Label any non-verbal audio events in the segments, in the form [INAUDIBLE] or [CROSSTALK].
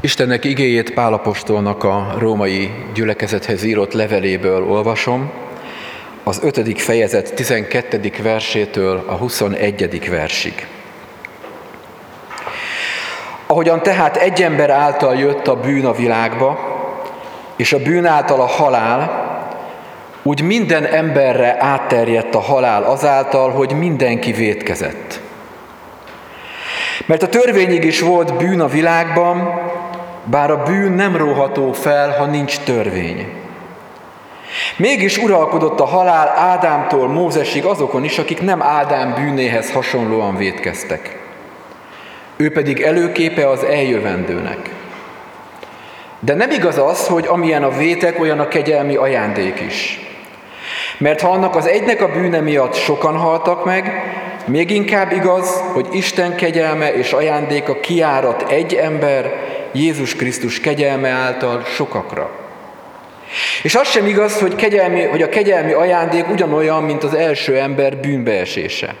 Istennek igéjét Pálapostolnak a római gyülekezethez írott leveléből olvasom, az 5. fejezet 12. versétől a 21. versig. Ahogyan tehát egy ember által jött a bűn a világba, és a bűn által a halál, úgy minden emberre átterjedt a halál azáltal, hogy mindenki vétkezett. Mert a törvényig is volt bűn a világban, bár a bűn nem róható fel, ha nincs törvény. Mégis uralkodott a halál Ádámtól Mózesig azokon is, akik nem Ádám bűnéhez hasonlóan vétkeztek. Ő pedig előképe az eljövendőnek. De nem igaz az, hogy amilyen a vétek, olyan a kegyelmi ajándék is. Mert ha annak az egynek a bűne miatt sokan haltak meg, még inkább igaz, hogy Isten kegyelme és ajándéka kiárat egy ember, Jézus Krisztus kegyelme által sokakra. És az sem igaz, hogy, kegyelmi, hogy a kegyelmi ajándék ugyanolyan, mint az első ember bűnbeesése.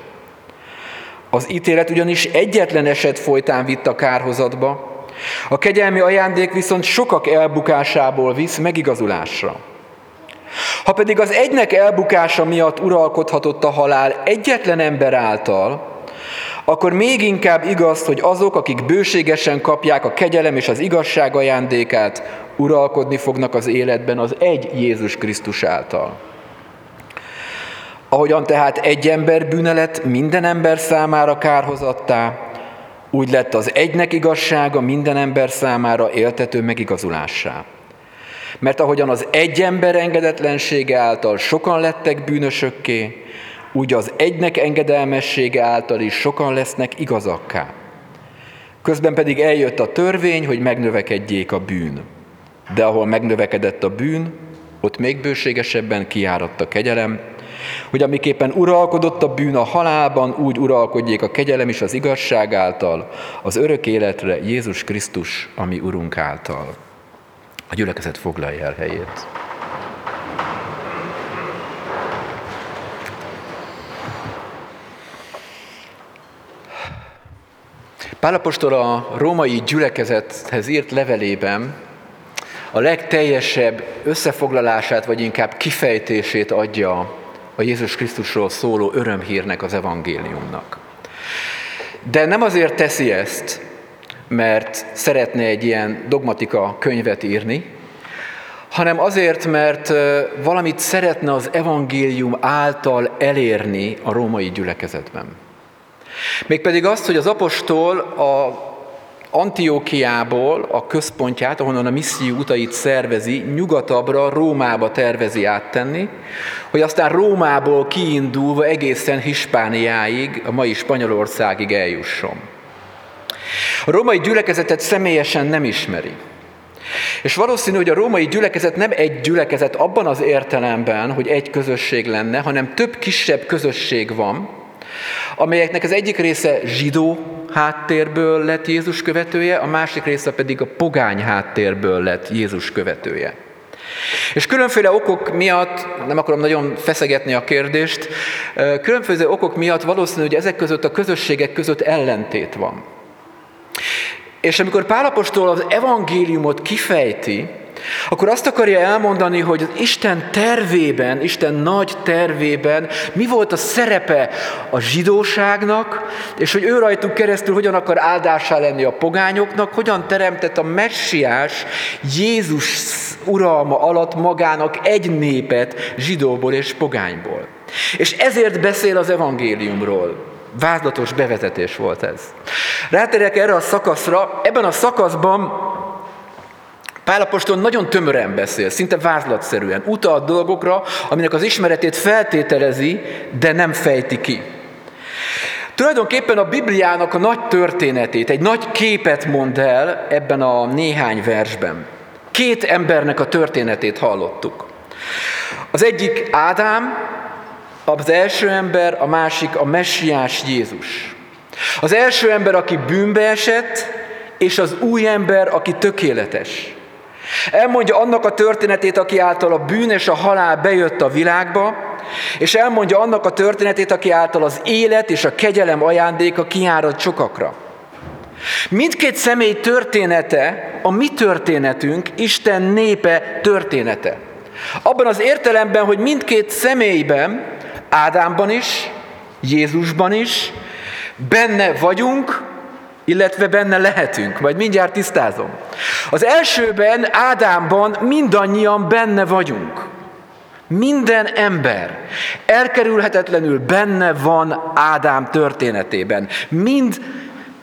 Az ítélet ugyanis egyetlen eset folytán vitt a kárhozatba, a kegyelmi ajándék viszont sokak elbukásából visz megigazulásra. Ha pedig az egynek elbukása miatt uralkodhatott a halál egyetlen ember által, akkor még inkább igaz, hogy azok, akik bőségesen kapják a kegyelem és az igazság ajándékát, uralkodni fognak az életben az egy Jézus Krisztus által. Ahogyan tehát egy ember bűne lett minden ember számára kárhozattá, úgy lett az egynek igazsága minden ember számára éltető megigazulássá. Mert ahogyan az egy ember engedetlensége által sokan lettek bűnösökké, úgy az egynek engedelmessége által is sokan lesznek igazakká. Közben pedig eljött a törvény, hogy megnövekedjék a bűn. De ahol megnövekedett a bűn, ott még bőségesebben kiáradt a kegyelem, hogy amiképpen uralkodott a bűn a halálban, úgy uralkodjék a kegyelem is az igazság által, az örök életre Jézus Krisztus, ami Urunk által. A gyülekezet foglalja el helyét. Pálapostól a római gyülekezethez írt levelében a legteljesebb összefoglalását, vagy inkább kifejtését adja a Jézus Krisztusról szóló örömhírnek, az evangéliumnak. De nem azért teszi ezt, mert szeretne egy ilyen dogmatika könyvet írni, hanem azért, mert valamit szeretne az evangélium által elérni a római gyülekezetben. Mégpedig azt, hogy az apostol a Antiókiából a központját, ahonnan a misszió utait szervezi, nyugatabbra, Rómába tervezi áttenni, hogy aztán Rómából kiindulva egészen Hispániáig, a mai Spanyolországig eljusson. A római gyülekezetet személyesen nem ismeri. És valószínű, hogy a római gyülekezet nem egy gyülekezet abban az értelemben, hogy egy közösség lenne, hanem több kisebb közösség van, amelyeknek az egyik része zsidó háttérből lett Jézus követője, a másik része pedig a pogány háttérből lett Jézus követője. És különféle okok miatt, nem akarom nagyon feszegetni a kérdést, különféle okok miatt valószínű, hogy ezek között a közösségek között ellentét van. És amikor Pálapostól az evangéliumot kifejti, akkor azt akarja elmondani, hogy az Isten tervében, Isten nagy tervében mi volt a szerepe a zsidóságnak, és hogy ő rajtuk keresztül hogyan akar áldásá lenni a pogányoknak, hogyan teremtett a messiás Jézus uralma alatt magának egy népet zsidóból és pogányból. És ezért beszél az evangéliumról. Vázlatos bevezetés volt ez. Ráterek erre a szakaszra, ebben a szakaszban Pálapostól nagyon tömören beszél, szinte vázlatszerűen. Utal dolgokra, aminek az ismeretét feltételezi, de nem fejti ki. Tulajdonképpen a Bibliának a nagy történetét, egy nagy képet mond el ebben a néhány versben. Két embernek a történetét hallottuk. Az egyik Ádám, az első ember, a másik a messiás Jézus. Az első ember, aki bűnbe esett, és az új ember, aki tökéletes. Elmondja annak a történetét, aki által a bűn és a halál bejött a világba, és elmondja annak a történetét, aki által az élet és a kegyelem ajándéka kiárad sokakra. Mindkét személy története, a mi történetünk, Isten népe története. Abban az értelemben, hogy mindkét személyben, Ádámban is, Jézusban is, benne vagyunk, illetve benne lehetünk. Majd mindjárt tisztázom. Az elsőben, Ádámban mindannyian benne vagyunk. Minden ember elkerülhetetlenül benne van Ádám történetében. Mind,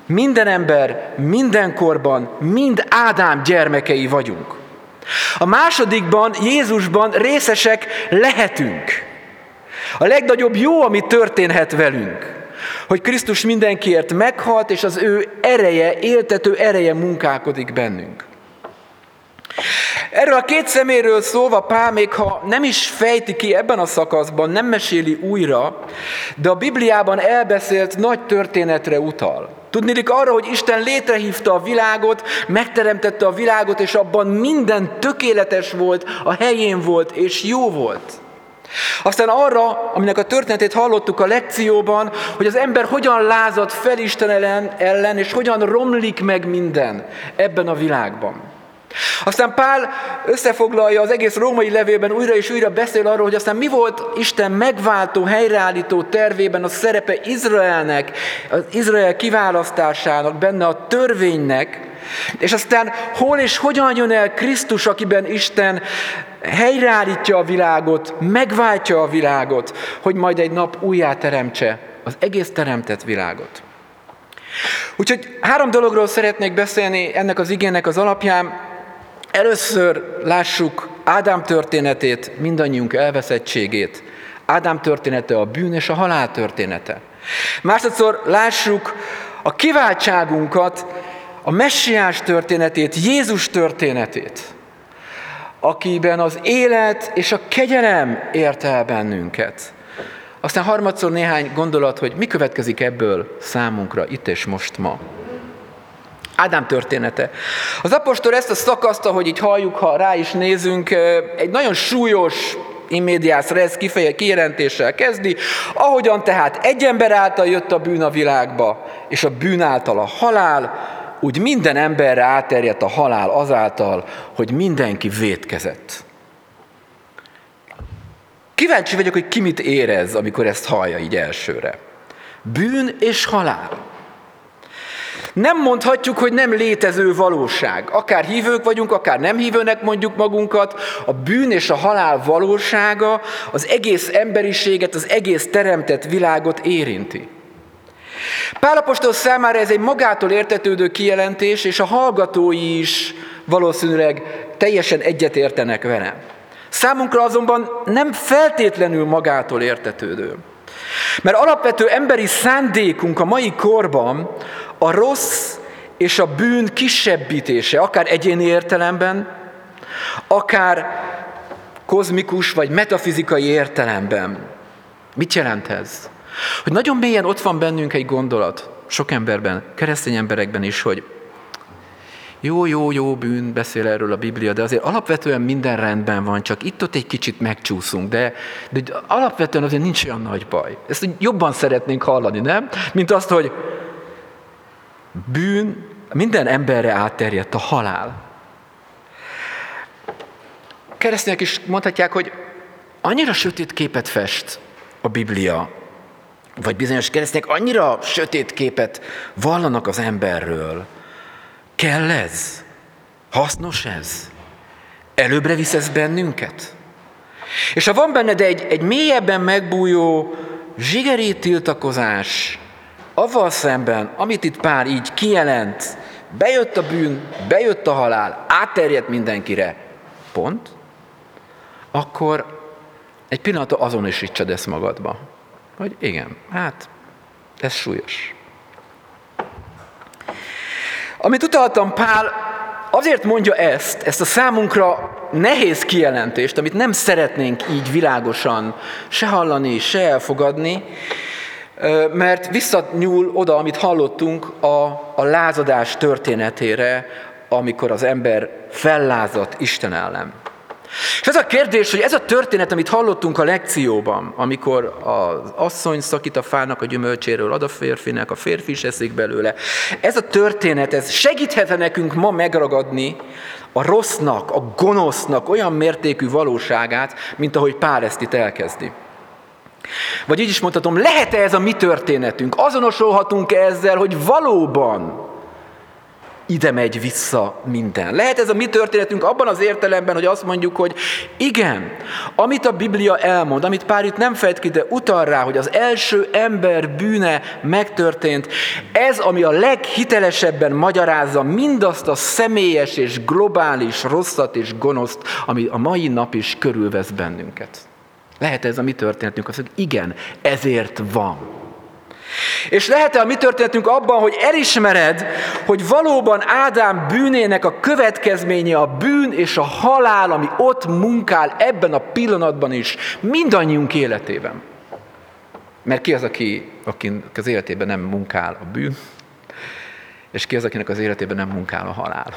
minden ember, mindenkorban, mind Ádám gyermekei vagyunk. A másodikban, Jézusban részesek lehetünk. A legnagyobb jó, ami történhet velünk, hogy Krisztus mindenkiért meghalt, és az ő ereje, éltető ereje munkálkodik bennünk. Erről a két szeméről szólva Pál még ha nem is fejti ki ebben a szakaszban, nem meséli újra, de a Bibliában elbeszélt nagy történetre utal. Tudnélik arra, hogy Isten létrehívta a világot, megteremtette a világot, és abban minden tökéletes volt, a helyén volt, és jó volt. Aztán arra, aminek a történetét hallottuk a lekcióban, hogy az ember hogyan lázad fel Isten ellen, ellen és hogyan romlik meg minden ebben a világban. Aztán Pál összefoglalja az egész római levélben újra és újra beszél arról, hogy aztán mi volt Isten megváltó, helyreállító tervében a szerepe Izraelnek, az Izrael kiválasztásának, benne a törvénynek, és aztán hol és hogyan jön el Krisztus, akiben Isten helyreállítja a világot, megváltja a világot, hogy majd egy nap újjá teremtse az egész teremtett világot. Úgyhogy három dologról szeretnék beszélni ennek az igének az alapján. Először lássuk Ádám történetét, mindannyiunk elveszettségét. Ádám története a bűn és a halál története. Másodszor lássuk a kiváltságunkat, a messiás történetét, Jézus történetét, akiben az élet és a kegyelem ért el bennünket. Aztán harmadszor néhány gondolat, hogy mi következik ebből számunkra itt és most ma. Ádám története. Az apostol ezt a szakaszt, ahogy így halljuk, ha rá is nézünk, egy nagyon súlyos immédiász res kifeje kijelentéssel kezdi, ahogyan tehát egy ember által jött a bűn a világba, és a bűn által a halál, úgy minden emberre átterjedt a halál azáltal, hogy mindenki vétkezett. Kíváncsi vagyok, hogy ki mit érez, amikor ezt hallja így elsőre. Bűn és halál. Nem mondhatjuk, hogy nem létező valóság. Akár hívők vagyunk, akár nem hívőnek mondjuk magunkat, a bűn és a halál valósága az egész emberiséget, az egész teremtett világot érinti. Pálapostól számára ez egy magától értetődő kijelentés, és a hallgatói is valószínűleg teljesen egyetértenek vele. Számunkra azonban nem feltétlenül magától értetődő. Mert alapvető emberi szándékunk a mai korban a rossz és a bűn kisebbítése, akár egyéni értelemben, akár kozmikus vagy metafizikai értelemben. Mit jelent ez? Hogy nagyon mélyen ott van bennünk egy gondolat, sok emberben, keresztény emberekben is, hogy jó, jó, jó bűn, beszél erről a Biblia, de azért alapvetően minden rendben van, csak itt-ott egy kicsit megcsúszunk, de, de alapvetően azért nincs olyan nagy baj. Ezt jobban szeretnénk hallani, nem? Mint azt, hogy bűn minden emberre átterjedt a halál. Keresztények is mondhatják, hogy annyira sötét képet fest a Biblia, vagy bizonyos keresztények annyira sötét képet vallanak az emberről. Kell ez? Hasznos ez? Előbbre visz ez bennünket? És ha van benned egy, egy mélyebben megbújó zsigeri tiltakozás, avval szemben, amit itt Pál így kijelent, bejött a bűn, bejött a halál, átterjedt mindenkire, pont, akkor egy pillanatra azonosítsad ezt magadba. Hogy igen, hát ez súlyos. Amit utaltam Pál, azért mondja ezt, ezt a számunkra nehéz kijelentést, amit nem szeretnénk így világosan se hallani, se elfogadni, mert visszanyúl oda, amit hallottunk a, a lázadás történetére, amikor az ember fellázadt Isten ellen. És ez a kérdés, hogy ez a történet, amit hallottunk a lekcióban, amikor az asszony szakít a fának a gyümölcséről, ad a férfinek, a férfi is eszik belőle, ez a történet, ez segíthet nekünk ma megragadni a rossznak, a gonosznak olyan mértékű valóságát, mint ahogy Pál ezt itt elkezdi. Vagy így is mondhatom, lehet-e ez a mi történetünk? Azonosulhatunk -e ezzel, hogy valóban ide megy vissza minden. Lehet ez a mi történetünk abban az értelemben, hogy azt mondjuk, hogy igen, amit a Biblia elmond, amit pár itt nem fejt ki, de utal rá, hogy az első ember bűne megtörtént, ez, ami a leghitelesebben magyarázza mindazt a személyes és globális rosszat és gonoszt, ami a mai nap is körülvesz bennünket. Lehet ez a mi történetünk, azt mondjuk, igen, ezért van. És lehet-e a mi történetünk abban, hogy elismered, hogy valóban Ádám bűnének a következménye a bűn és a halál, ami ott munkál ebben a pillanatban is, mindannyiunk életében. Mert ki az, aki, akinek az életében nem munkál a bűn, és ki az, akinek az életében nem munkál a halál.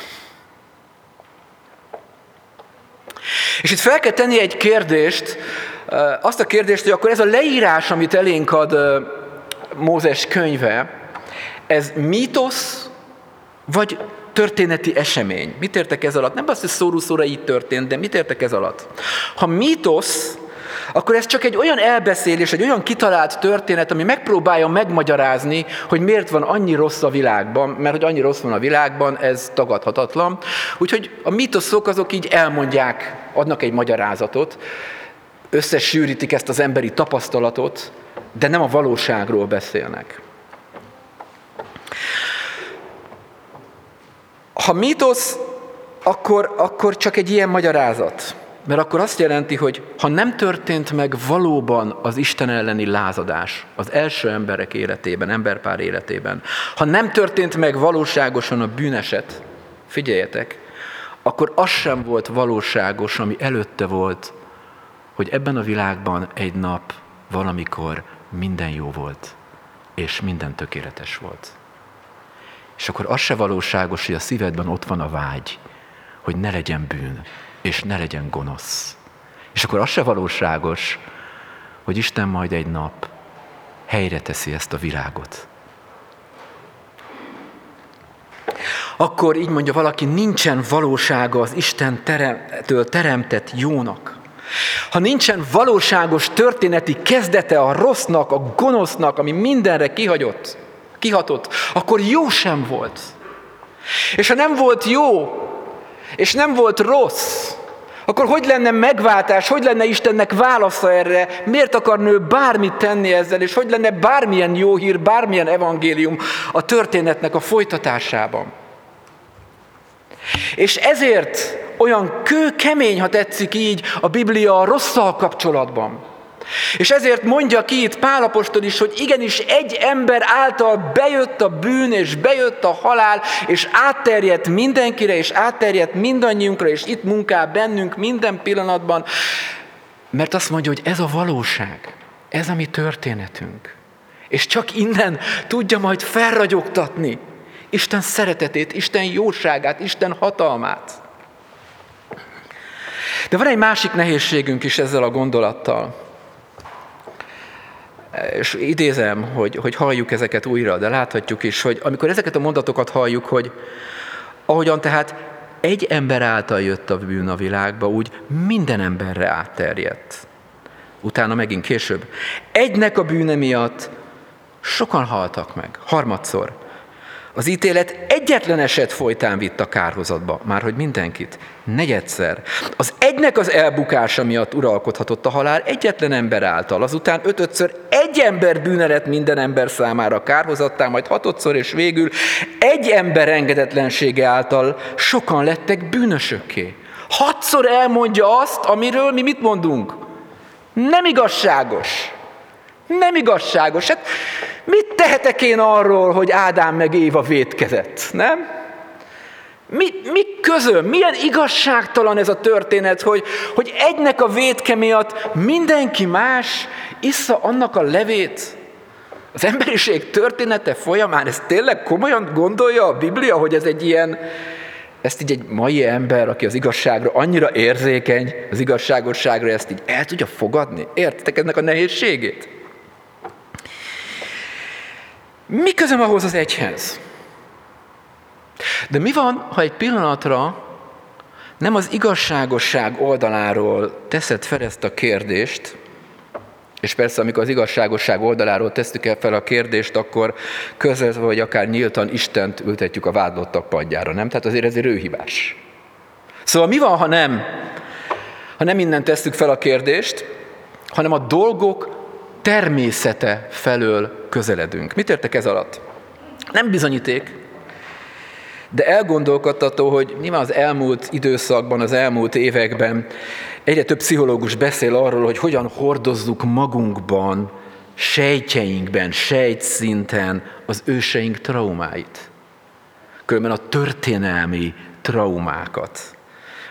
És itt fel kell tenni egy kérdést, azt a kérdést, hogy akkor ez a leírás, amit elénk ad Mózes könyve, ez mítosz, vagy történeti esemény. Mit értek ez alatt? Nem azt, hogy szóró szóra így történt, de mit értek ez alatt? Ha mítosz, akkor ez csak egy olyan elbeszélés, egy olyan kitalált történet, ami megpróbálja megmagyarázni, hogy miért van annyi rossz a világban, mert hogy annyi rossz van a világban, ez tagadhatatlan. Úgyhogy a mítoszok azok így elmondják, adnak egy magyarázatot, összesűrítik ezt az emberi tapasztalatot, de nem a valóságról beszélnek. Ha mítosz, akkor, akkor csak egy ilyen magyarázat. Mert akkor azt jelenti, hogy ha nem történt meg valóban az Isten elleni lázadás az első emberek életében, emberpár életében, ha nem történt meg valóságosan a bűneset, figyeljetek, akkor az sem volt valóságos, ami előtte volt, hogy ebben a világban egy nap valamikor minden jó volt, és minden tökéletes volt. És akkor az se valóságos, hogy a szívedben ott van a vágy, hogy ne legyen bűn, és ne legyen gonosz. És akkor az se valóságos, hogy Isten majd egy nap helyre teszi ezt a világot. Akkor így mondja valaki, nincsen valósága az Isten teremtől teremtett jónak. Ha nincsen valóságos történeti kezdete a rossznak, a gonosznak, ami mindenre kihagyott, kihatott, akkor jó sem volt. És ha nem volt jó, és nem volt rossz, akkor hogy lenne megváltás, hogy lenne Istennek válasza erre, miért akar nő bármit tenni ezzel, és hogy lenne bármilyen jó hír, bármilyen evangélium a történetnek a folytatásában. És ezért olyan kő kemény, ha tetszik így, a Biblia a rosszal kapcsolatban. És ezért mondja ki itt Pálapostól is, hogy igenis egy ember által bejött a bűn, és bejött a halál, és átterjedt mindenkire, és átterjedt mindannyiunkra, és itt munkál bennünk minden pillanatban. Mert azt mondja, hogy ez a valóság, ez a mi történetünk. És csak innen tudja majd felragyogtatni Isten szeretetét, Isten jóságát, Isten hatalmát. De van egy másik nehézségünk is ezzel a gondolattal. És idézem, hogy, hogy halljuk ezeket újra, de láthatjuk is, hogy amikor ezeket a mondatokat halljuk, hogy ahogyan tehát egy ember által jött a bűn a világba, úgy minden emberre átterjedt. Utána megint később. Egynek a bűne miatt sokan haltak meg. Harmadszor. Az ítélet egyetlen eset folytán vitt a kárhozatba, már hogy mindenkit. Negyedszer. Az egynek az elbukása miatt uralkodhatott a halál egyetlen ember által. Azután ötödször egy ember bűnelet minden ember számára kárhozattá, majd hatodszor és végül egy ember engedetlensége által sokan lettek bűnösökké. Hatszor elmondja azt, amiről mi mit mondunk? Nem igazságos. Nem igazságos. Hát mit tehetek én arról, hogy Ádám meg Éva vétkezett, nem? Mi, mi közöm? Milyen igazságtalan ez a történet, hogy, hogy egynek a vétke miatt mindenki más issza annak a levét? Az emberiség története folyamán, ez tényleg komolyan gondolja a Biblia, hogy ez egy ilyen, ezt így egy mai ember, aki az igazságra annyira érzékeny, az igazságosságra, ezt így el tudja fogadni? Értitek ennek a nehézségét? Mi közöm ahhoz az egyhez? De mi van, ha egy pillanatra nem az igazságosság oldaláról teszed fel ezt a kérdést, és persze, amikor az igazságosság oldaláról tesszük el fel a kérdést, akkor közvetve vagy akár nyíltan Istent ültetjük a vádlottak padjára, nem? Tehát azért ez egy rőhibás. Szóval mi van, ha nem? Ha nem innen tesszük fel a kérdést, hanem a dolgok természete felől közeledünk. Mit értek ez alatt? Nem bizonyíték, de elgondolkodtató, hogy nyilván az elmúlt időszakban, az elmúlt években egyre több pszichológus beszél arról, hogy hogyan hordozzuk magunkban, sejtjeinkben, sejtszinten az őseink traumáit. Különben a történelmi traumákat.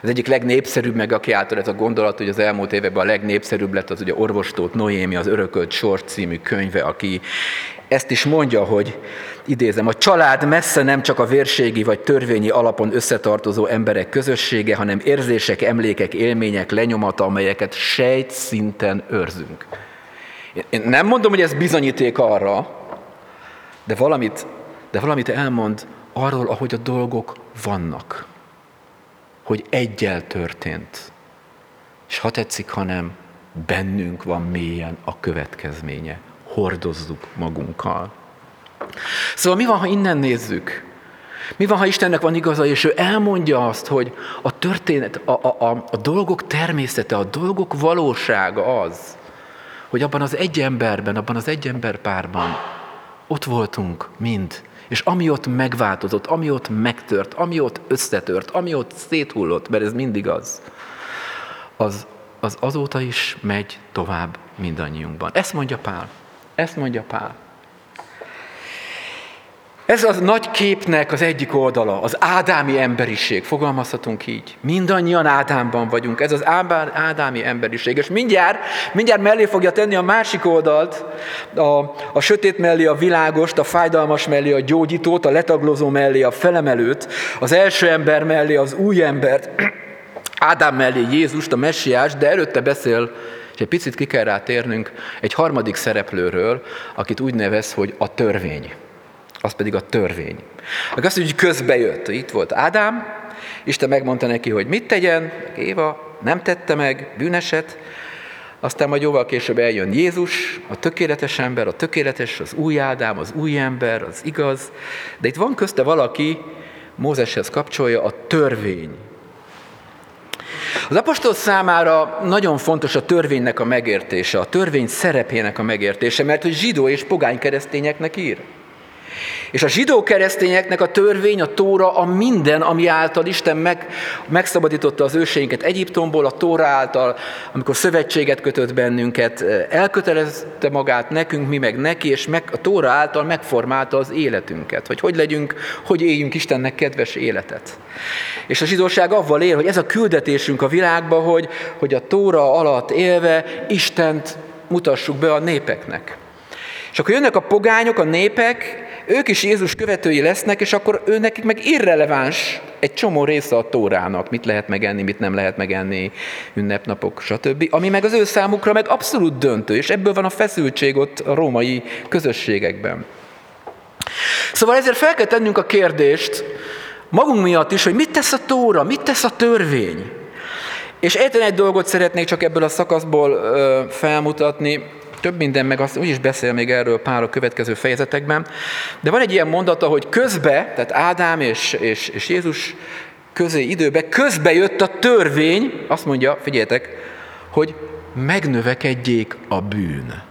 Az egyik legnépszerűbb, meg aki által ez a gondolat, hogy az elmúlt években a legnépszerűbb lett az ugye Orvostót Noémi, az Örökölt Sors című könyve, aki ezt is mondja, hogy idézem, a család messze nem csak a vérségi vagy törvényi alapon összetartozó emberek közössége, hanem érzések, emlékek, élmények lenyomata, amelyeket sejt szinten őrzünk. Én nem mondom, hogy ez bizonyíték arra, de valamit, de valamit elmond arról, ahogy a dolgok vannak. Hogy egyel történt. És ha tetszik, hanem bennünk van mélyen a következménye hordozzuk magunkkal. Szóval mi van, ha innen nézzük? Mi van, ha Istennek van igaza, és ő elmondja azt, hogy a történet, a, a, a, a dolgok természete, a dolgok valósága az, hogy abban az egy emberben, abban az egy ember párban ott voltunk mind, és ami ott megváltozott, ami ott megtört, ami ott összetört, ami ott széthullott, mert ez mindig az, az, az azóta is megy tovább mindannyiunkban. Ezt mondja Pál. Ezt mondja Pál. Ez az nagy képnek az egyik oldala, az ádámi emberiség, fogalmazhatunk így. Mindannyian Ádámban vagyunk, ez az ádámi emberiség. És mindjárt, mindjárt mellé fogja tenni a másik oldalt, a, a sötét mellé a világost, a fájdalmas mellé a gyógyítót, a letaglózó mellé a felemelőt, az első ember mellé az új embert, [CLEARS THROAT] Ádám mellé Jézust, a messiást, de előtte beszél és egy picit ki kell rá térnünk egy harmadik szereplőről, akit úgy nevez, hogy a törvény. Az pedig a törvény. Akkor azt mondja, hogy közbejött. Itt volt Ádám, Isten megmondta neki, hogy mit tegyen, Éva nem tette meg, bűneset, aztán majd jóval később eljön Jézus, a tökéletes ember, a tökéletes, az új Ádám, az új ember, az igaz, de itt van közte valaki, Mózeshez kapcsolja a törvény. Az apostol számára nagyon fontos a törvénynek a megértése, a törvény szerepének a megértése, mert hogy zsidó és pogány keresztényeknek ír. És a zsidó keresztényeknek a törvény, a tóra, a minden, ami által Isten meg, megszabadította az őseinket Egyiptomból, a tóra által, amikor szövetséget kötött bennünket, elkötelezte magát nekünk, mi meg neki, és meg, a tóra által megformálta az életünket, hogy hogy legyünk, hogy éljünk Istennek kedves életet. És a zsidóság avval él, hogy ez a küldetésünk a világba, hogy, hogy a tóra alatt élve Istent mutassuk be a népeknek. És akkor jönnek a pogányok, a népek, ők is Jézus követői lesznek, és akkor ő nekik meg irreleváns egy csomó része a tórának, mit lehet megenni, mit nem lehet megenni, ünnepnapok, stb. Ami meg az ő számukra meg abszolút döntő, és ebből van a feszültség ott a római közösségekben. Szóval ezért fel kell tennünk a kérdést, magunk miatt is, hogy mit tesz a tóra, mit tesz a törvény. És egyetlen egy dolgot szeretnék csak ebből a szakaszból ö, felmutatni, több minden, meg azt úgyis beszél még erről pár a következő fejezetekben, de van egy ilyen mondata, hogy közbe, tehát Ádám és, és, és Jézus közé időbe, közbe jött a törvény, azt mondja, figyeljetek, hogy megnövekedjék a bűn.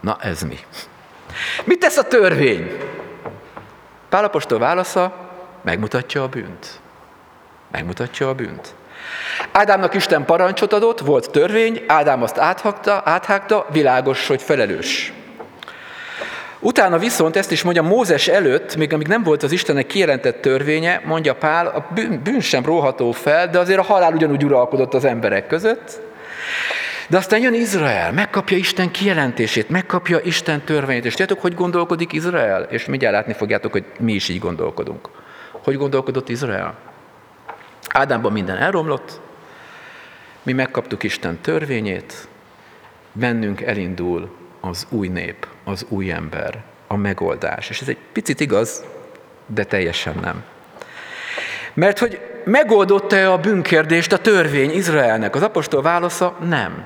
Na ez mi? Mit tesz a törvény? Pálapostól válasza, megmutatja a bűnt. Megmutatja a bűnt. Ádámnak Isten parancsot adott, volt törvény, Ádám azt áthágta, áthágta világos, hogy felelős. Utána viszont ezt is mondja Mózes előtt, még amíg nem volt az Istennek kijelentett törvénye, mondja Pál, a bűn, bűn sem róható fel, de azért a halál ugyanúgy uralkodott az emberek között. De aztán jön Izrael, megkapja Isten kijelentését, megkapja Isten törvényét. És tudjátok, hogy gondolkodik Izrael? És mindjárt látni fogjátok, hogy mi is így gondolkodunk. Hogy gondolkodott Izrael? Ádámban minden elromlott, mi megkaptuk Isten törvényét, bennünk elindul az új nép, az új ember, a megoldás. És ez egy picit igaz, de teljesen nem. Mert hogy megoldotta-e a bűnkérdést a törvény Izraelnek? Az apostol válasza nem.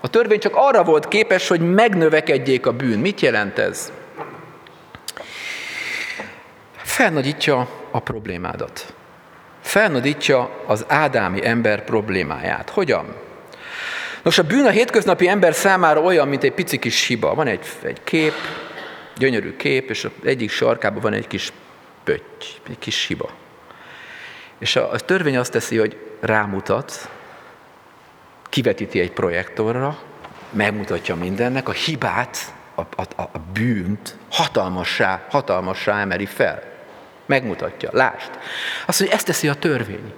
A törvény csak arra volt képes, hogy megnövekedjék a bűn. Mit jelent ez? Felnagyítja a problémádat. Felnagyítja az ádámi ember problémáját. Hogyan? Nos, a bűn a hétköznapi ember számára olyan, mint egy pici kis hiba. Van egy, egy kép, gyönyörű kép, és az egyik sarkában van egy kis pötty, egy kis hiba. És a, a törvény azt teszi, hogy rámutat, kivetíti egy projektorra, megmutatja mindennek, a hibát, a, a, a bűnt hatalmassá, hatalmassá emeli fel. Megmutatja, lást. Azt mondja, ezt teszi a törvény.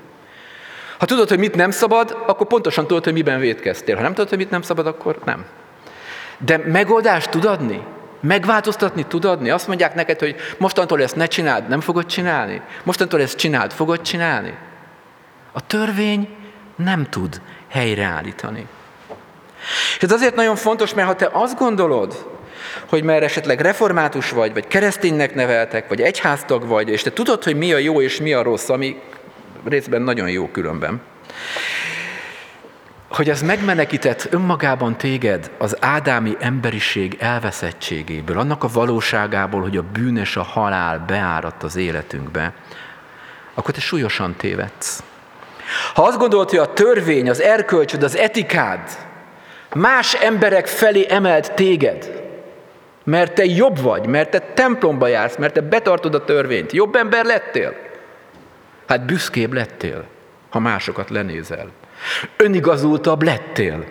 Ha tudod, hogy mit nem szabad, akkor pontosan tudod, hogy miben védkeztél. Ha nem tudod, hogy mit nem szabad, akkor nem. De megoldást tud adni? Megváltoztatni tud adni? Azt mondják neked, hogy mostantól ezt ne csináld, nem fogod csinálni? Mostantól ezt csináld, fogod csinálni? A törvény nem tud helyreállítani. És ez azért nagyon fontos, mert ha te azt gondolod, hogy mert esetleg református vagy, vagy kereszténynek neveltek, vagy egyháztag vagy, és te tudod, hogy mi a jó és mi a rossz, ami részben nagyon jó különben, hogy ez megmenekített önmagában téged az ádámi emberiség elveszettségéből, annak a valóságából, hogy a bűnös a halál beáradt az életünkbe, akkor te súlyosan tévedsz. Ha azt gondolod, hogy a törvény, az erkölcsöd, az etikád más emberek felé emelt téged, mert te jobb vagy, mert te templomba jársz, mert te betartod a törvényt, jobb ember lettél, hát büszkébb lettél, ha másokat lenézel. Önigazultabb lettél.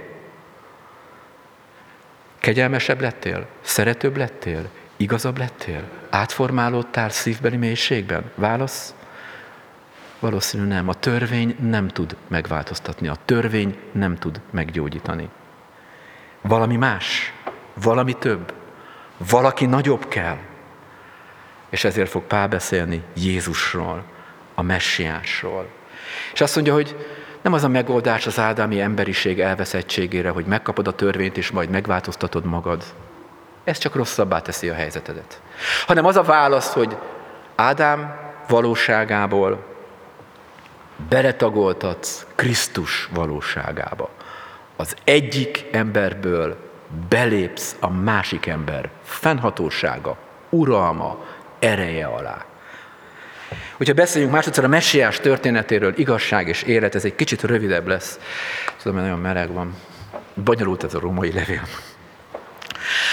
Kegyelmesebb lettél? Szeretőbb lettél? Igazabb lettél? Átformálódtál szívbeli mélységben? Válasz? Valószínű nem. A törvény nem tud megváltoztatni. A törvény nem tud meggyógyítani. Valami más, valami több, valaki nagyobb kell. És ezért fog Pál beszélni Jézusról, a messiásról. És azt mondja, hogy nem az a megoldás az ádámi emberiség elveszettségére, hogy megkapod a törvényt és majd megváltoztatod magad. Ez csak rosszabbá teszi a helyzetedet. Hanem az a válasz, hogy Ádám valóságából beletagoltatsz Krisztus valóságába. Az egyik emberből belépsz a másik ember fennhatósága, uralma, ereje alá. Hogyha beszéljünk másodszor a messiás történetéről, igazság és élet, ez egy kicsit rövidebb lesz. Tudom, hogy nagyon meleg van. Bonyolult ez a római levél.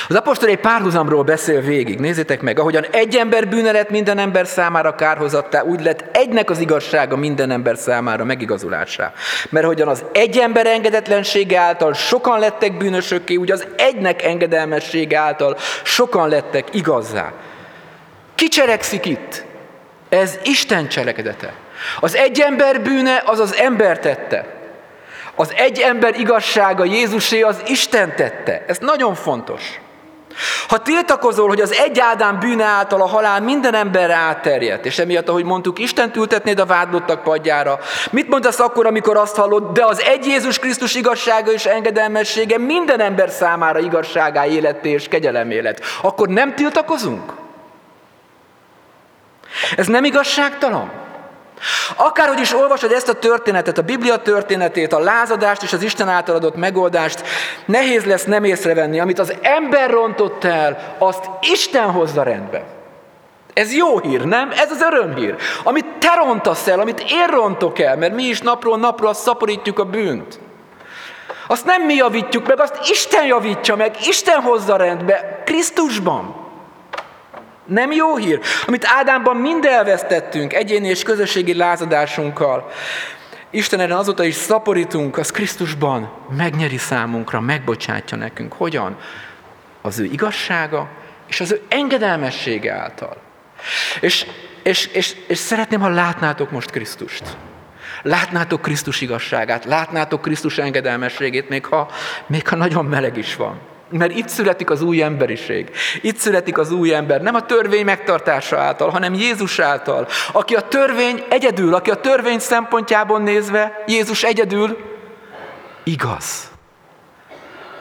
Az apostol egy párhuzamról beszél végig. Nézzétek meg, ahogyan egy ember bűne lett minden ember számára kárhozattá, úgy lett egynek az igazsága minden ember számára megigazulásá. Mert ahogyan az egy ember engedetlensége által sokan lettek bűnösökké, úgy az egynek engedelmessége által sokan lettek igazzá. Ki cserekszik itt? Ez Isten cselekedete. Az egy ember bűne az az ember tette. Az egy ember igazsága Jézusé az Isten tette. Ez nagyon fontos. Ha tiltakozol, hogy az egy Ádám bűne által a halál minden emberre átterjedt, és emiatt, ahogy mondtuk, Isten ültetnéd a vádlottak padjára, mit mondasz akkor, amikor azt hallod, de az egy Jézus Krisztus igazsága és engedelmessége minden ember számára igazságá, életé és kegyelem élet. Akkor nem tiltakozunk? Ez nem igazságtalan? Akárhogy is olvasod ezt a történetet, a Biblia történetét, a lázadást és az Isten által adott megoldást, nehéz lesz nem észrevenni, amit az ember rontott el, azt Isten hozza rendbe. Ez jó hír, nem? Ez az örömhír. Amit te rontasz el, amit én rontok el, mert mi is napról napra szaporítjuk a bűnt. Azt nem mi javítjuk meg, azt Isten javítja meg, Isten hozza rendbe Krisztusban. Nem jó hír? Amit Ádámban mind elvesztettünk, egyéni és közösségi lázadásunkkal. Isten erre azóta is szaporítunk, az Krisztusban megnyeri számunkra, megbocsátja nekünk. Hogyan? Az ő igazsága és az ő engedelmessége által. És, és, és, és szeretném, ha látnátok most Krisztust. Látnátok Krisztus igazságát, látnátok Krisztus engedelmességét, még ha, még ha nagyon meleg is van. Mert itt születik az új emberiség. Itt születik az új ember. Nem a törvény megtartása által, hanem Jézus által. Aki a törvény egyedül, aki a törvény szempontjából nézve, Jézus egyedül igaz.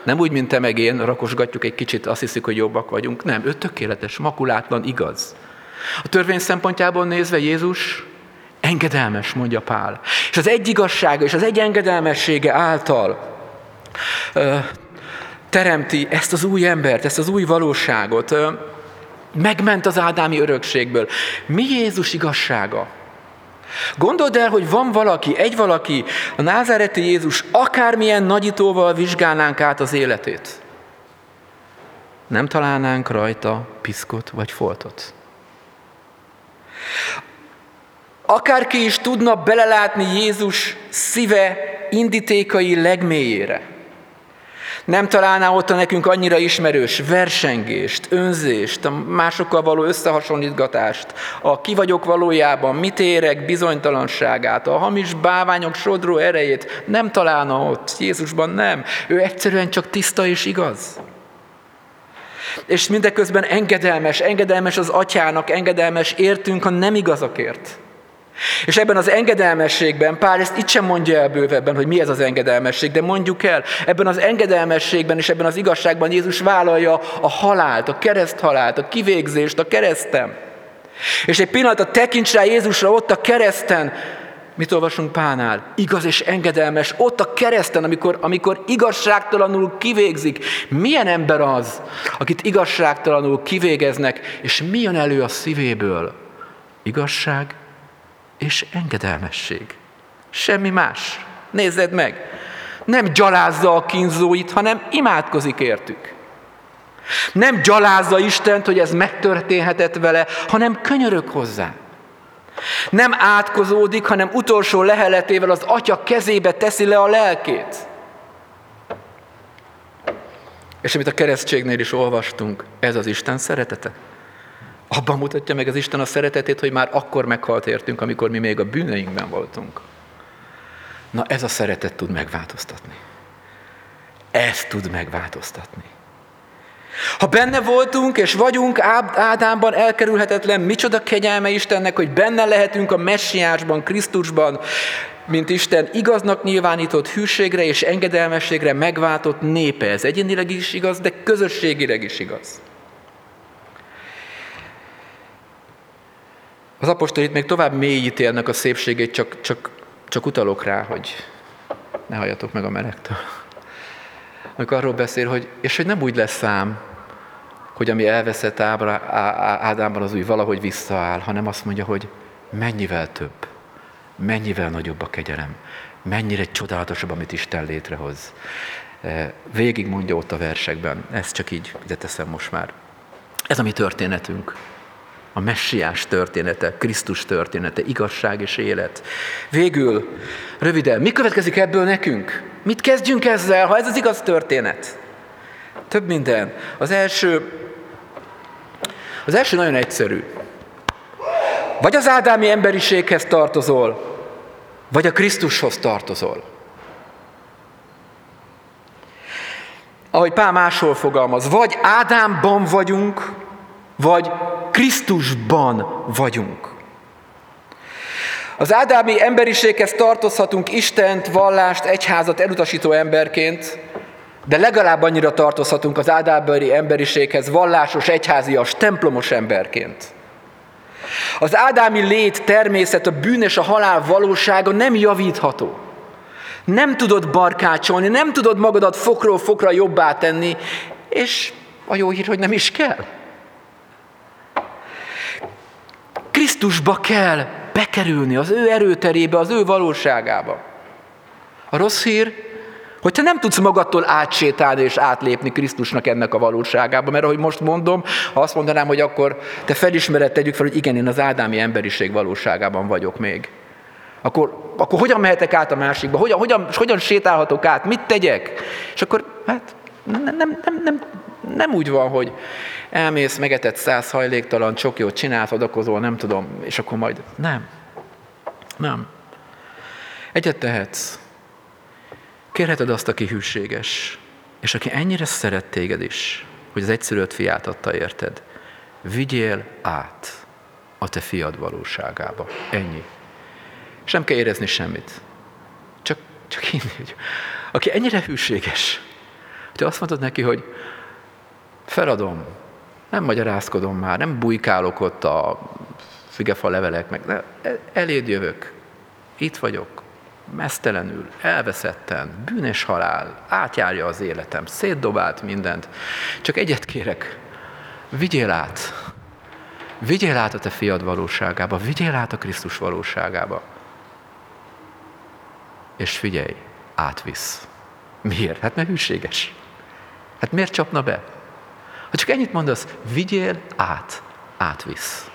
Nem úgy, mint te meg én, rakosgatjuk egy kicsit, azt hiszik, hogy jobbak vagyunk. Nem, ő tökéletes, makulátlan, igaz. A törvény szempontjából nézve Jézus engedelmes, mondja Pál. És az egy igazsága és az egy engedelmessége által teremti ezt az új embert, ezt az új valóságot. Megment az ádámi örökségből. Mi Jézus igazsága? Gondold el, hogy van valaki, egy valaki, a názáreti Jézus akármilyen nagyítóval vizsgálnánk át az életét. Nem találnánk rajta piszkot vagy foltot. Akárki is tudna belelátni Jézus szíve indítékai legmélyére. Nem találná ott a nekünk annyira ismerős versengést, önzést, a másokkal való összehasonlítgatást, a ki vagyok valójában, mit érek bizonytalanságát, a hamis báványok sodró erejét nem találna ott. Jézusban nem. Ő egyszerűen csak tiszta és igaz. És mindeközben engedelmes, engedelmes az atyának, engedelmes értünk a nem igazakért. És ebben az engedelmességben, Pál ezt itt sem mondja el bővebben, hogy mi ez az engedelmesség, de mondjuk el, ebben az engedelmességben és ebben az igazságban Jézus vállalja a halált, a kereszthalált, a kivégzést, a keresztem. És egy pillanat tekints rá Jézusra ott a kereszten, mit olvasunk Pánál? Igaz és engedelmes, ott a kereszten, amikor, amikor igazságtalanul kivégzik. Milyen ember az, akit igazságtalanul kivégeznek, és mi jön elő a szívéből? Igazság és engedelmesség. Semmi más. Nézzed meg. Nem gyalázza a kínzóit, hanem imádkozik értük. Nem gyalázza Istent, hogy ez megtörténhetett vele, hanem könyörök hozzá. Nem átkozódik, hanem utolsó leheletével az atya kezébe teszi le a lelkét. És amit a keresztségnél is olvastunk, ez az Isten szeretete. Abban mutatja meg az Isten a szeretetét, hogy már akkor meghalt értünk, amikor mi még a bűneinkben voltunk. Na ez a szeretet tud megváltoztatni. Ez tud megváltoztatni. Ha benne voltunk és vagyunk Ádámban elkerülhetetlen, micsoda kegyelme Istennek, hogy benne lehetünk a messiásban, Krisztusban, mint Isten igaznak nyilvánított hűségre és engedelmességre megváltott népe. Ez egyénileg is igaz, de közösségileg is igaz. Az apostol itt még tovább mélyíti ennek a szépségét, csak, csak, csak utalok rá, hogy ne halljatok meg a melegtől. Amikor arról beszél, hogy, és hogy nem úgy lesz szám, hogy ami elveszett Ábra, Ádámban az új valahogy visszaáll, hanem azt mondja, hogy mennyivel több, mennyivel nagyobb a kegyelem, mennyire csodálatosabb, amit Isten létrehoz. E, végig mondja ott a versekben, ezt csak így ide teszem most már. Ez a mi történetünk a messiás története, Krisztus története, igazság és élet. Végül, röviden, mi következik ebből nekünk? Mit kezdjünk ezzel, ha ez az igaz történet? Több minden. Az első, az első nagyon egyszerű. Vagy az ádámi emberiséghez tartozol, vagy a Krisztushoz tartozol. Ahogy Pál máshol fogalmaz, vagy Ádámban vagyunk, vagy Krisztusban vagyunk. Az ádámi emberiséghez tartozhatunk Istent, vallást, egyházat elutasító emberként, de legalább annyira tartozhatunk az ádábeli emberiséghez vallásos, egyházias, templomos emberként. Az ádámi lét, természet, a bűn és a halál valósága nem javítható. Nem tudod barkácsolni, nem tudod magadat fokról fokra jobbá tenni, és a jó hír, hogy nem is kell. Krisztusba kell bekerülni, az ő erőterébe, az ő valóságába. A rossz hír, hogy te nem tudsz magadtól átsétálni és átlépni Krisztusnak ennek a valóságába, mert ahogy most mondom, ha azt mondanám, hogy akkor te felismered, tegyük fel, hogy igen, én az ádámi emberiség valóságában vagyok még. Akkor, akkor hogyan mehetek át a másikba? Hogyan, hogyan, hogyan sétálhatok át? Mit tegyek? És akkor hát nem, nem, nem, nem, nem úgy van, hogy elmész, megetett száz hajléktalan, csokiót csinálsz, adakozol, nem tudom, és akkor majd... Nem. Nem. Egyet tehetsz. Kérheted azt, aki hűséges. és aki ennyire szeret téged is, hogy az egyszerűt fiát adta érted, vigyél át a te fiad valóságába. Ennyi. És nem kell érezni semmit. Csak, csak hinni, hogy aki ennyire hűséges, te azt mondod neki, hogy feladom, nem magyarázkodom már, nem bujkálok ott a figefa levelek, meg ne, eléd jövök, itt vagyok, mesztelenül, elveszetten, bűnös halál, átjárja az életem, szétdobált mindent. Csak egyet kérek, vigyél át, vigyél át a te fiad valóságába, vigyél át a Krisztus valóságába. És figyelj, átvisz. Miért? Hát mert hűséges. Hát miért csapna be? Ha csak ennyit mondasz, vigyél át, átvisz.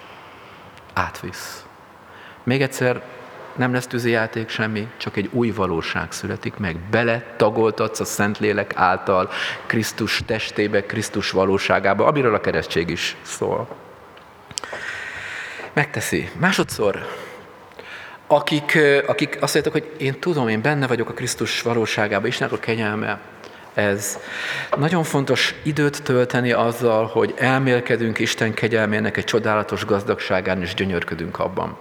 Átvisz. Még egyszer nem lesz tűzijáték semmi, csak egy új valóság születik meg. Bele tagoltatsz a Szentlélek által Krisztus testébe, Krisztus valóságába, amiről a keresztség is szól. Megteszi. Másodszor, akik, akik azt mondják, hogy én tudom, én benne vagyok a Krisztus valóságában, Istennek a kegyelme, ez nagyon fontos időt tölteni azzal, hogy elmélkedünk Isten kegyelmének egy csodálatos gazdagságán, és gyönyörködünk abban.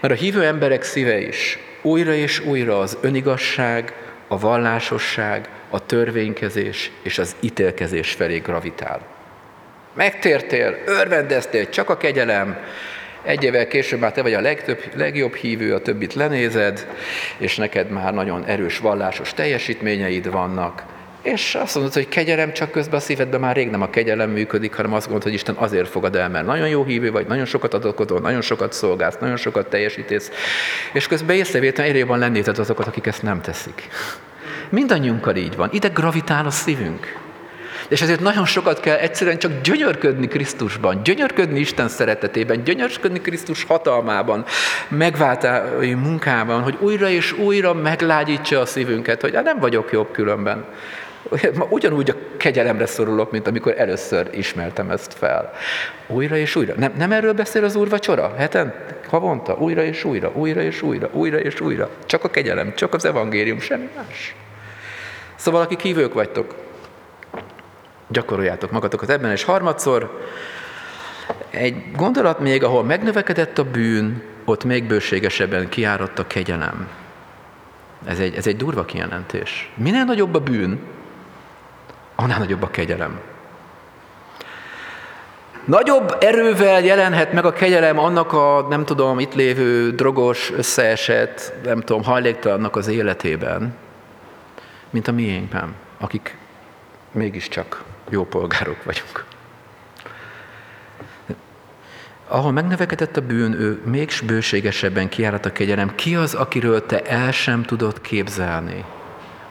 Mert a hívő emberek szíve is újra és újra az önigasság, a vallásosság, a törvénykezés és az ítélkezés felé gravitál. Megtértél, örvendeztél, csak a kegyelem, egy évvel később már te vagy a legtöbb, legjobb hívő, a többit lenézed, és neked már nagyon erős vallásos teljesítményeid vannak, és azt mondod, hogy kegyelem, csak közben a szívedben már rég nem a kegyelem működik, hanem azt gondolod, hogy Isten azért fogad el, mert nagyon jó hívő vagy, nagyon sokat adok nagyon sokat szolgálsz, nagyon sokat teljesítesz, és közben észrevétlen egyre jobban lennéted azokat, akik ezt nem teszik. Mindannyiunkkal így van. Ide gravitál a szívünk. És ezért nagyon sokat kell egyszerűen csak gyönyörködni Krisztusban, gyönyörködni Isten szeretetében, gyönyörködni Krisztus hatalmában, megváltói munkában, hogy újra és újra meglágyítsa a szívünket, hogy hát nem vagyok jobb különben. Ma ugyanúgy a kegyelemre szorulok, mint amikor először ismertem ezt fel. Újra és újra. Nem, nem erről beszél az úrvacsora? Heten? Havonta? Újra és újra, újra és újra, újra és újra. Csak a kegyelem, csak az evangélium, semmi más. Szóval, akik hívők vagytok, gyakoroljátok magatokat ebben, és harmadszor egy gondolat még, ahol megnövekedett a bűn, ott még bőségesebben kiáradt a kegyelem. Ez egy, ez egy durva kijelentés. Minél nagyobb a bűn, annál nagyobb a kegyelem. Nagyobb erővel jelenhet meg a kegyelem annak a, nem tudom, itt lévő drogos, összeesett, nem tudom, hajléktalannak az életében, mint a miénkben, akik mégiscsak jó polgárok vagyunk. Ahol megnövekedett a bűn, ő még bőségesebben kiárat a kegyelem. Ki az, akiről te el sem tudod képzelni,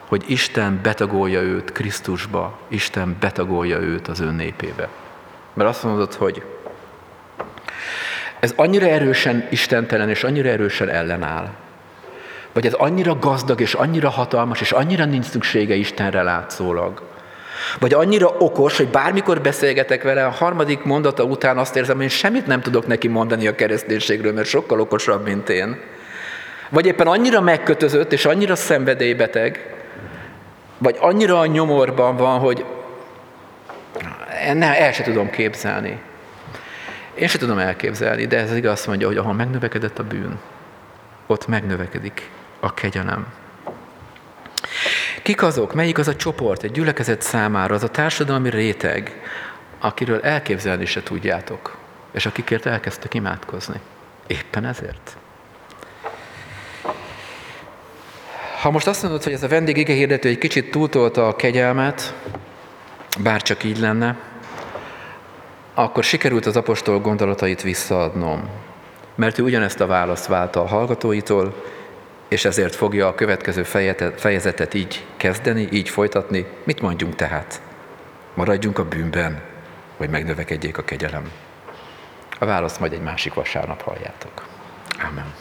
hogy Isten betagolja őt Krisztusba, Isten betagolja őt az ő népébe. Mert azt mondod, hogy ez annyira erősen istentelen és annyira erősen ellenáll, vagy ez annyira gazdag és annyira hatalmas, és annyira nincs szüksége Istenre látszólag, vagy annyira okos, hogy bármikor beszélgetek vele, a harmadik mondata után azt érzem, hogy én semmit nem tudok neki mondani a kereszténységről, mert sokkal okosabb, mint én. Vagy éppen annyira megkötözött és annyira szenvedélybeteg, vagy annyira a nyomorban van, hogy ne, el se tudom képzelni. Én se tudom elképzelni, de ez az igaz mondja, hogy ahol megnövekedett a bűn, ott megnövekedik a kegyelem. Kik azok? Melyik az a csoport egy gyülekezet számára, az a társadalmi réteg, akiről elképzelni se tudjátok, és akikért elkezdtek imádkozni? Éppen ezért. Ha most azt mondod, hogy ez a vendég ige hirdető egy kicsit túltolta a kegyelmet, bár csak így lenne, akkor sikerült az apostol gondolatait visszaadnom. Mert ő ugyanezt a választ válta a hallgatóitól, és ezért fogja a következő fejezetet így kezdeni, így folytatni. Mit mondjunk tehát? Maradjunk a bűnben, vagy megnövekedjék a kegyelem? A választ majd egy másik vasárnap halljátok. Amen.